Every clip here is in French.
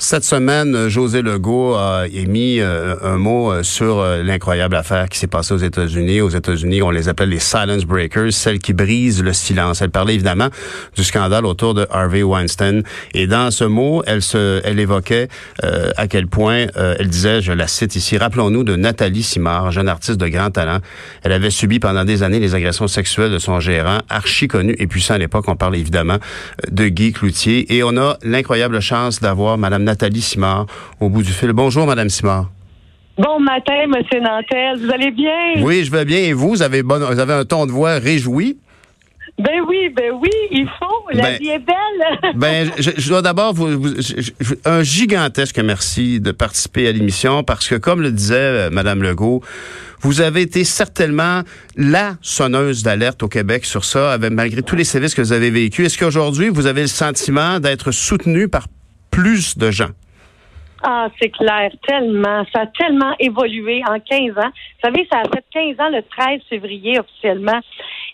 Cette semaine, José Legault a émis euh, un mot euh, sur euh, l'incroyable affaire qui s'est passée aux États-Unis. Aux États-Unis, on les appelle les silence breakers, celles qui brisent le silence. Elle parlait évidemment du scandale autour de Harvey Weinstein. Et dans ce mot, elle se, elle évoquait à quel point, elle disait, je la cite ici, rappelons-nous de Nathalie Simard, jeune artiste de grand talent. Elle avait subi pendant des années les agressions sexuelles de son gérant, archi connu et puissant à l'époque. On parle évidemment de Guy Cloutier. Et on a l'incroyable chance d'avoir Madame Nathalie Simard au bout du fil. Bonjour, Madame Simard. Bon matin, Monsieur Nantel. Vous allez bien? Oui, je vais bien. Et vous? Vous avez, bon, vous avez un ton de voix réjoui? Ben oui, ben oui, il faut. La ben, vie est belle. ben, je, dois d'abord vous, un gigantesque merci de participer à l'émission parce que, comme le disait euh, Madame Legault, vous avez été certainement la sonneuse d'alerte au Québec sur ça, avec, malgré tous les services que vous avez vécus. Est-ce qu'aujourd'hui, vous avez le sentiment d'être soutenu par plus de gens? Ah, c'est clair, tellement. Ça a tellement évolué en 15 ans. Vous savez, ça a fait 15 ans le 13 février officiellement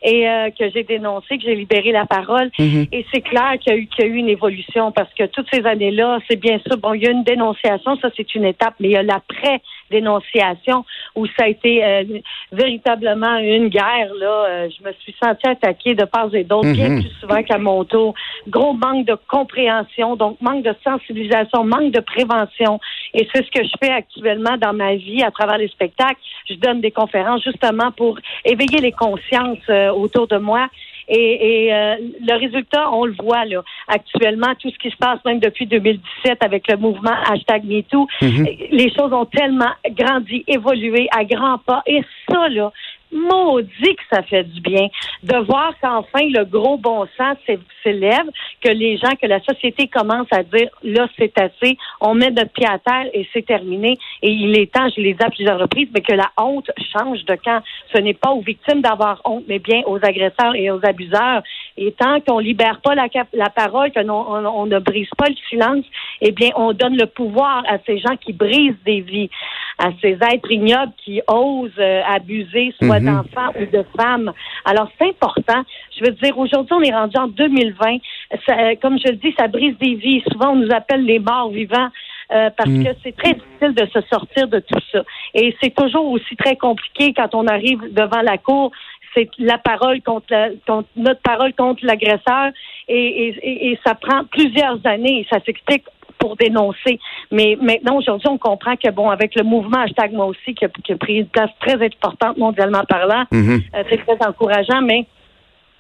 et euh, que j'ai dénoncé, que j'ai libéré la parole. Mhm. Et c'est clair qu'il y, a eu, qu'il y a eu une évolution parce que toutes ces années-là, c'est bien sûr, bon, il y a une dénonciation, ça c'est une étape, mais il y a l'après-dénonciation où ça a été euh, véritablement une guerre. Là, euh, je me suis sentie attaquée de part et d'autre, bien mhm. plus souvent qu'à mon tour. Gros manque de compréhension, donc manque de sensibilisation, manque de prévention. Et c'est ce que je fais actuellement dans ma vie à travers les spectacles. Je donne des conférences justement pour éveiller les consciences euh, autour de moi. Et, euh, le résultat, on le voit là actuellement, tout ce qui se passe même depuis 2017 avec le mouvement hashtag MeToo, mhm. les choses ont tellement grandi, évolué à grands pas. Et ça, là, maudit que ça fait du bien de voir qu'enfin le gros bon sens s'élève, que les gens, que la société commence à dire là c'est assez, on met notre pied à terre et c'est terminé. Et il est temps, je les ai à plusieurs reprises, mais que la honte change de camp. Ce n'est pas aux victimes d'avoir honte, mais bien aux agresseurs et aux abuseurs. Et tant qu'on libère pas la, la parole, qu'on on, ne brise pas le silence, eh bien on donne le pouvoir à ces gens qui brisent des vies, à ces êtres ignobles qui osent euh, abuser soit Mhm. d'enfants ou de femmes. Alors, c'est important. Je veux dire, aujourd'hui, on est rendu en 2020. Ça, comme je le dis, ça brise des vies. Souvent, on nous appelle les morts vivants. Euh, parce mhm. que c'est très difficile de se sortir de tout ça. Et c'est toujours aussi très compliqué quand on arrive devant la cour. C'est la parole contre, la, contre notre parole contre l'agresseur et, et, et, ça prend plusieurs années. Ça s'explique pour dénoncer. Mais maintenant, aujourd'hui, on comprend que, bon, avec le mouvement hashtag moi aussi, qui a, pris une place très importante mondialement parlant, mm-hmm. euh, c'est très encourageant, mais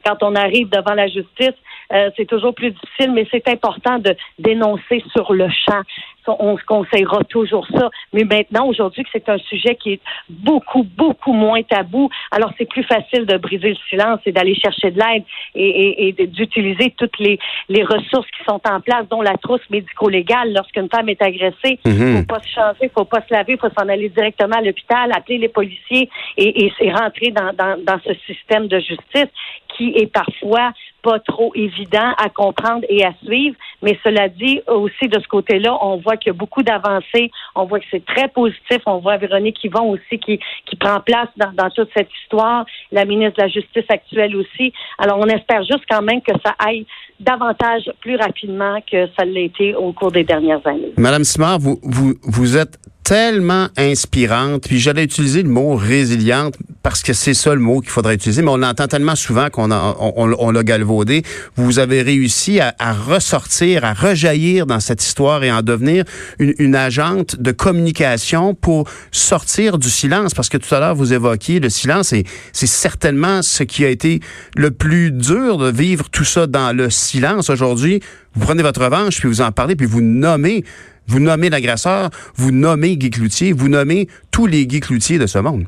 quand on arrive devant la justice, euh, c'est toujours plus difficile, mais c'est important de dénoncer sur le champ. On se conseillera toujours ça. Mais maintenant, aujourd'hui, que c'est un sujet qui est beaucoup, beaucoup moins tabou, alors c'est plus facile de briser le silence et d'aller chercher de l'aide et, d'utiliser toutes les, les ressources qui sont en place, dont la trousse médico-légale lorsqu'une femme est agressée. Il mm-hmm. faut pas se changer, faut pas se laver, faut s'en aller directement à l'hôpital, appeler les policiers et, et, rentrer dans, dans, dans ce système de justice qui est parfois pas trop évident à comprendre et à suivre. Mais cela dit, aussi de ce côté-là, on voit qu'il y a beaucoup d'avancées. On voit que c'est très positif. On voit Véronique Yvon aussi qui, qui prend place dans, dans toute cette histoire. La ministre de la Justice actuelle aussi. Alors, on espère juste quand même que ça aille davantage plus rapidement que ça l'a été au cours des dernières années. Madame Simard, vous, vous, vous êtes tellement inspirante. Puis j'allais utiliser le mot résiliente parce que c'est ça le mot qu'il faudrait utiliser, mais on l'entend tellement souvent qu'on on, on, l'a galvaudé. Vous avez réussi à, à, ressortir, à rejaillir dans cette histoire et en devenir une, une agente de communication pour sortir du silence. Parce que tout à l'heure, vous évoquiez le silence et c'est certainement ce qui a été le plus dur de vivre tout ça dans le silence. Aujourd'hui, vous prenez votre revanche, puis vous en parlez, puis vous nommez vous nommez l'agresseur, vous nommez Guy Cloutier, vous nommez tous les Guy Cloutier de ce monde.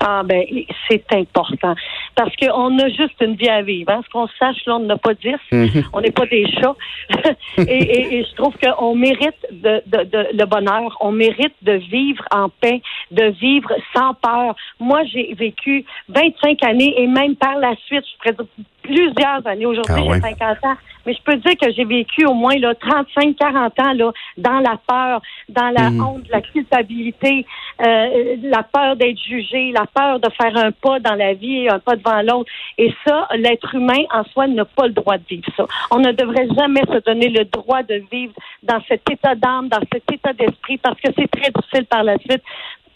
Ah ben c'est important parce qu'on a juste une vie à vivre. Hein. Ce qu'on sache, là, on n'a pas dix. Mhm. On n'est pas des chats. et, je trouve qu'on mérite de, le bonheur. On mérite de vivre en paix, de vivre sans peur. Moi, j'ai vécu 25 années et même par la suite, je pourrais plusieurs années. Aujourd'hui, Ah ouais. j'ai 50 ans, mais je peux dire que j'ai vécu au moins là 35-40 ans là dans la peur, dans la Mhm. honte, la culpabilité, euh, la peur d'être jugé, la peur de faire un pas dans la vie, un pas devant l'autre. Et ça, l'être humain en soi n'a pas le droit de vivre ça. On ne devrait jamais se donner le droit de vivre dans cet état d'âme, dans cet état d'esprit, parce que c'est très difficile par la suite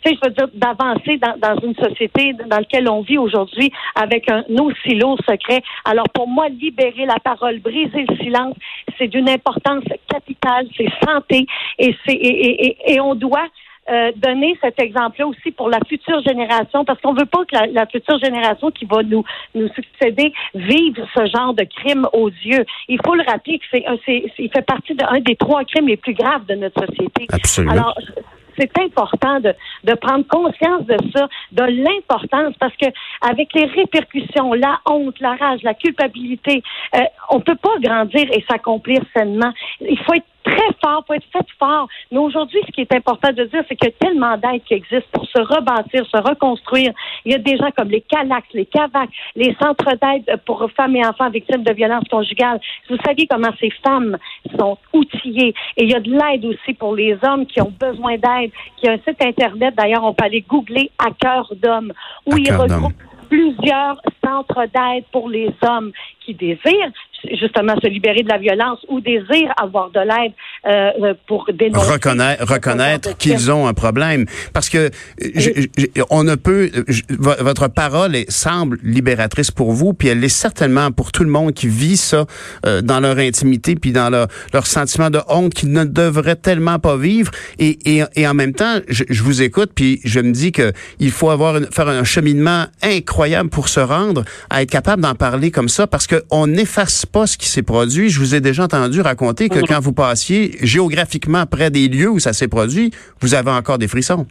tu sais, je veux dire, d'avancer dans, dans une société dans laquelle on vit aujourd'hui avec un aussi lourd secret. Alors, pour moi, libérer la parole, briser le silence, c'est d'une importance capitale, c'est santé, et c'est et, et, et, on doit euh, donner cet exemple-là aussi pour la future génération, parce qu'on veut pas que la, la future génération qui va nous nous succéder vive ce genre de crime odieux. Il faut le rappeler que c'est, un- c'est, c'est- il fait partie d'un des trois crimes les plus graves de notre société. Absolument. Alors, c'est important de, de prendre conscience de ça, de l'importance, parce que avec les répercussions, la honte, la rage, la culpabilité, euh, on peut pas grandir et s'accomplir sainement. Il faut être très fort, il faut être fait fort. Mais aujourd'hui, ce qui est important de dire, c'est qu'il y a tellement d'aides qui existent pour se rebâtir, se reconstruire. Il y a des gens comme les CALAX, les CAVAC, les centres d'aide pour femmes et enfants victimes de violences conjugales. Vous savez comment ces femmes sont outillées. Et il y a de l'aide aussi pour les hommes qui ont besoin d'aide. Qui a un site Internet, d'ailleurs, on peut aller googler à cœur d'homme, où À il cœur d'homme. regroupe plusieurs centres d'aide pour les hommes qui désirent justement se libérer de la violence ou désirent avoir de l'aide euh, pour dénoncer. reconnaître, qu'ils ont un problème. Parce que je- je- on ne peut. je- votre parole est- semble libératrice pour vous, puis elle l'est certainement pour tout le monde qui vit ça euh, dans leur intimité, puis dans leur, leur sentiment de honte qu'ils ne devraient tellement pas vivre. Et, et, et en même temps, je, je vous écoute, puis je me dis que il faut avoir une- faire un cheminement incroyable pour se rendre à être capable d'en parler comme ça, parce que on n'efface pas ce qui s'est produit. Je vous ai déjà entendu raconter que quand vous passiez géographiquement près des lieux où ça s'est produit, vous avez encore des frissons.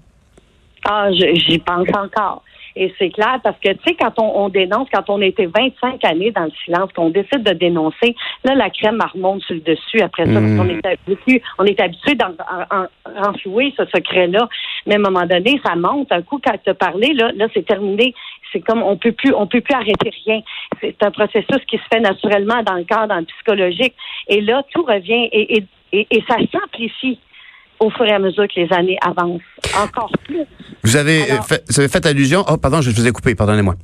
Ah, j'y pense encore. Et c'est clair parce que, tu sais, quand on, on dénonce, quand on était 25 années dans le silence, qu'on décide de dénoncer, là, la crème remonte sur le dessus après ça. Parce qu'on est habitué, on est habitué d'en en- en- renflouer ce secret-là. Mais à un moment donné, ça monte. Un coup, quand tu as parlé, là, là c'est terminé. C'est comme on peut plus, on peut plus arrêter rien. C'est un processus qui se fait naturellement dans le corps, dans le psychologique. Et là, tout revient et, et, et, et ça s'amplifie au fur et à mesure que les années avancent. Encore plus. Vous avez, Alors- euh, fait, vous avez fait allusion. Oh, pardon, je vous ai coupé, pardonnez-moi.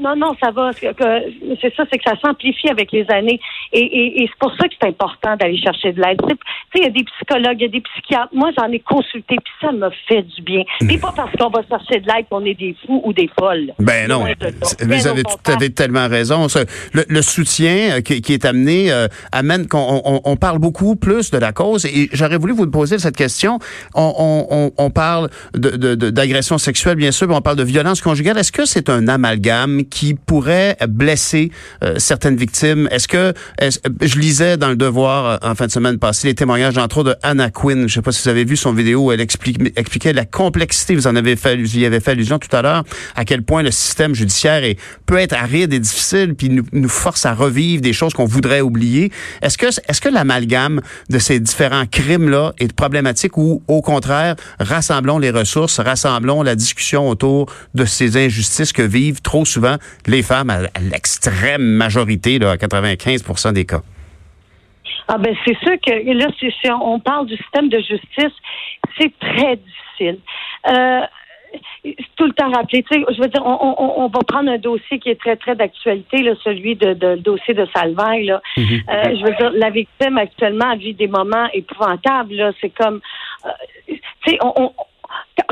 Non, non, ça va. C'est ça, c'est que ça s'amplifie avec les années. Et, et, et c'est pour ça que c'est important d'aller chercher de l'aide. Tu sais, il y a des psychologues, il y a des psychiatres. Moi, j'en ai consulté, puis ça m'a fait du bien. Et pas parce qu'on va chercher de l'aide qu'on est des fous ou des folles. Ben non, de vous au avez tellement raison. Le, le soutien euh, qui, qui est amené euh, amène qu'on on, on parle beaucoup plus de la cause. Et j'aurais voulu vous poser cette question. On, on, parle de- de- de- d'agression sexuelle, bien sûr, mais on parle de violence conjugale. Est-ce que c'est un amalgame qui pourrait blesser euh, certaines victimes? Est-ce que est-ce- je lisais dans le Devoir euh, en fin de semaine passée les témoignages entre autres de Anna Quinn. Je sais pas si vous avez vu son vidéo où elle explique, expliquait la complexité. Vous en avez fait, vous y avez fait allusion tout à l'heure. À quel point le système judiciaire est, peut être aride et difficile, puis nous, nous force à revivre des choses qu'on voudrait oublier. Est-ce que est-ce que l'amalgame de ces différents crimes là est problématique ou au contraire rassemblons les ressources, rassemblons la discussion autour de ces injustices que vivent trop souvent les femmes à, à l'extrême majorité, là, à 95 des cas. Ah ben c'est sûr que là, si, on parle du système de justice, c'est très difficile. Euh, tout le temps rappeler. Tu sais, je veux dire, on, on, on va prendre un dossier qui est très, très d'actualité, là, celui de, de le dossier de Salvaille. Là. Euh, je veux dire, la victime actuellement vit des moments épouvantables. Là. C'est comme euh, tu sais, on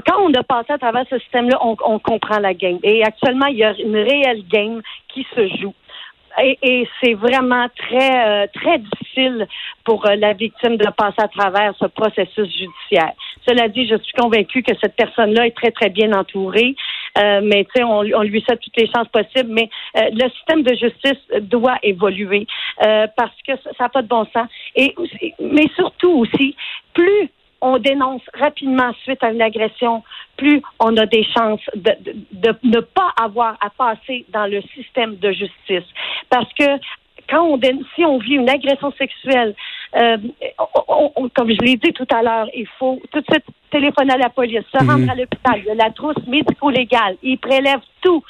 quand on a passé à travers ce système-là, on, on comprend la game. Et actuellement, il y a une réelle game qui se joue. Et, et c'est vraiment très euh, très difficile pour euh, la victime de passer à travers ce processus judiciaire. Cela dit, je suis convaincue que cette personne-là est très très bien entourée, euh, mais tu sais, on, on lui souhaite toutes les chances possibles. Mais euh, le système de justice doit évoluer parce que ça n'a pas de bon sens. Et mais surtout aussi, plus on dénonce rapidement suite à une agression, plus on a des chances de, de, de ne pas avoir à passer dans le système de justice. Parce que quand on si on vit une agression sexuelle, euh, on- on- comme je l'ai dit tout à l'heure, il faut tout de suite téléphoner à la police, se rendre à l'hôpital, il y a la trousse médico-légale, ils prélèvent tout.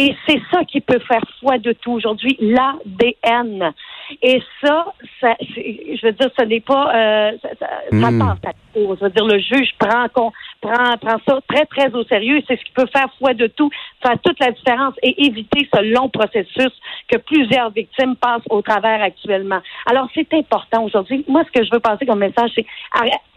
Et c'est ça qui peut faire foi de tout aujourd'hui, l'ADN. Et ça, ça je veux dire, ce n'est pas, euh, ça, ça, hmm. passe à Je veux dire, le juge prend, prend, prend ça très, très au sérieux. C'est ce qui peut faire foi de tout, faire toute la différence et éviter ce long processus que plusieurs victimes passent au travers actuellement. Alors, c'est important aujourd'hui. Moi, ce que je veux passer comme message, c'est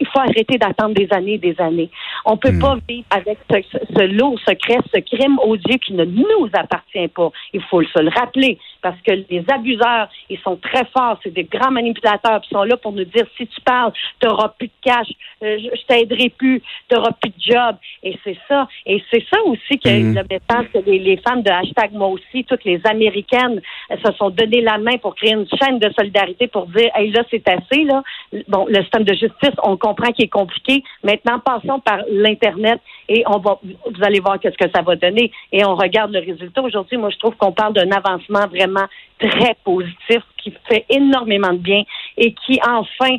il faut arrêter d'attendre des années et des années. On peut hmm. pas vivre avec ce, ce, lot secret, ce crime odieux qui ne nous appartient pas. Il faut se le rappeler parce que les abuseurs, ils sont très forts. C'est des grands manipulateurs. Ils sont là pour nous dire si tu parles, tu n'auras plus de cash, euh, je, t'aiderai plus, tu n'auras plus de job. Et c'est ça. Et c'est ça aussi que mhm. le message que les, femmes de hashtag moi aussi, toutes les Américaines, se sont donné la main pour créer une chaîne de solidarité pour dire hey là, c'est assez, là. Bon, le système de justice, on comprend qu'il est compliqué. Maintenant, passons par l'Internet et on va vous allez voir qu'est-ce que ça va donner. Et on regarde le résultat. Aujourd'hui, moi, je trouve qu'on parle d'un avancement vraiment très positif qui fait énormément de bien et qui enfin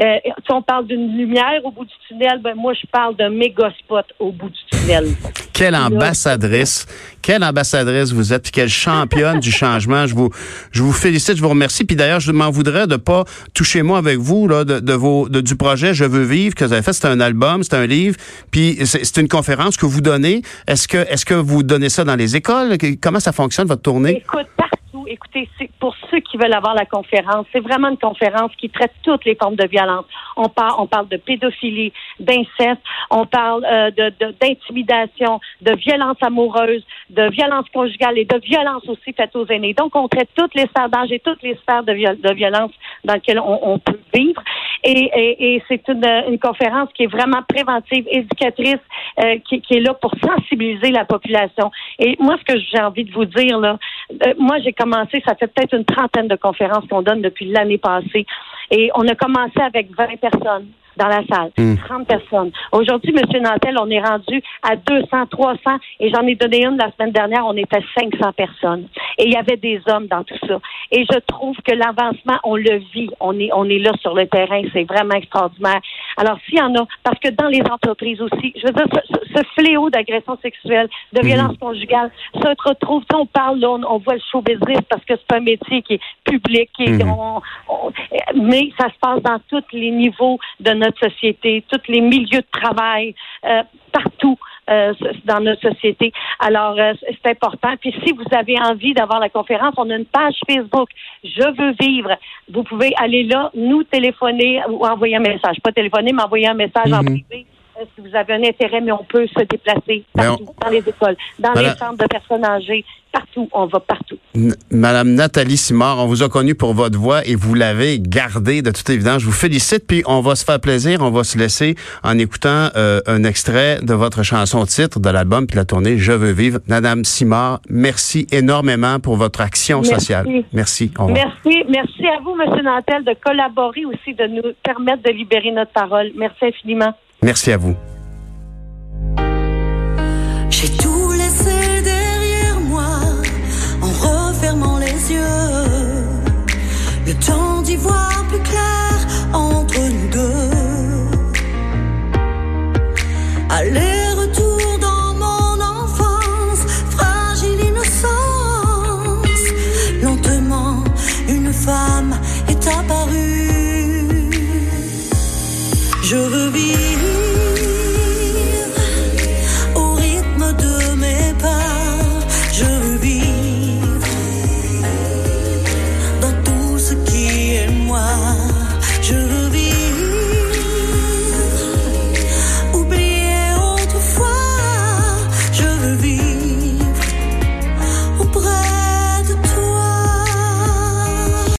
euh, si on parle d'une lumière au bout du tunnel, ben moi je parle d'un méga spot au bout du tunnel. Quelle ambassadrice, quelle ambassadrice vous êtes, puis quelle championne du changement. Je vous, je vous félicite, je vous remercie. Puis d'ailleurs, je m'en voudrais de pas toucher moi avec vous là, de, de vos, de, du projet Je veux vivre que vous avez fait. C'est un album, c'est un livre, puis c'est une conférence que vous donnez. Est-ce que, est-ce que vous donnez ça dans les écoles? Comment ça fonctionne votre tournée? Écoute, Écoutez, c'est pour ceux qui veulent avoir la conférence, c'est vraiment une conférence qui traite toutes les formes de violence. On parle, de pédophilie, d'inceste, on parle euh, de d'intimidation, de, violence amoureuse, de violence conjugale et de violence aussi faite aux aînés. Donc, on traite toutes les sphères d'âge et toutes les sphères de, de violence dans lesquelles on, peut vivre. Et, et, c'est une, une, conférence qui est vraiment préventive, éducatrice, euh, qui, qui, est là pour sensibiliser la population. Et moi, ce que j'ai envie de vous dire, là, euh, moi, j'ai commencé, ça fait peut-être une trentaine de conférences qu'on donne depuis l'année passée. Et on a commencé avec 20 personnes dans la salle. 30 hmm. personnes. Aujourd'hui, M. Nantel, on est rendu à 200, 300 et j'en ai donné une la semaine dernière, on était 500 personnes. Et il y avait des hommes dans tout ça. Et je trouve que l'avancement, on le vit. On est, on est là sur le terrain. C'est vraiment extraordinaire. Alors, s'il y en a, parce que dans les entreprises aussi, je veux dire, ce, fléau d'agression sexuelle, de hmm. violence conjugale, ça se retrouve, on parle, là, on, voit le show business parce que c'est un métier qui est public, qui hmm. mais ça se passe dans tous les niveaux de notre société, tous les milieux de travail, euh, partout. Euh, dans notre société. Alors, euh, c'est important. Puis si vous avez envie d'avoir la conférence, on a une page Facebook, Je veux vivre. Vous pouvez aller là, nous téléphoner ou envoyer un message. Pas téléphoner, mais envoyer un message en mhm. privé si vous avez un intérêt, mais on peut se déplacer partout, dans les écoles, dans les centres de personnes âgées, partout, on va partout. Madame Nathalie Simard, on vous a connu pour votre voix et vous l'avez gardée de toute évidence. Je vous félicite, puis on va se faire plaisir, on va se laisser en écoutant euh, un extrait de votre chanson titre de l'album puis la tournée Je veux vivre. Madame Simard, merci énormément pour votre action sociale. Merci. Merci, merci à vous, Monsieur Nantel, de collaborer aussi, de nous permettre de libérer notre parole. Merci infiniment. Merci à vous. to be.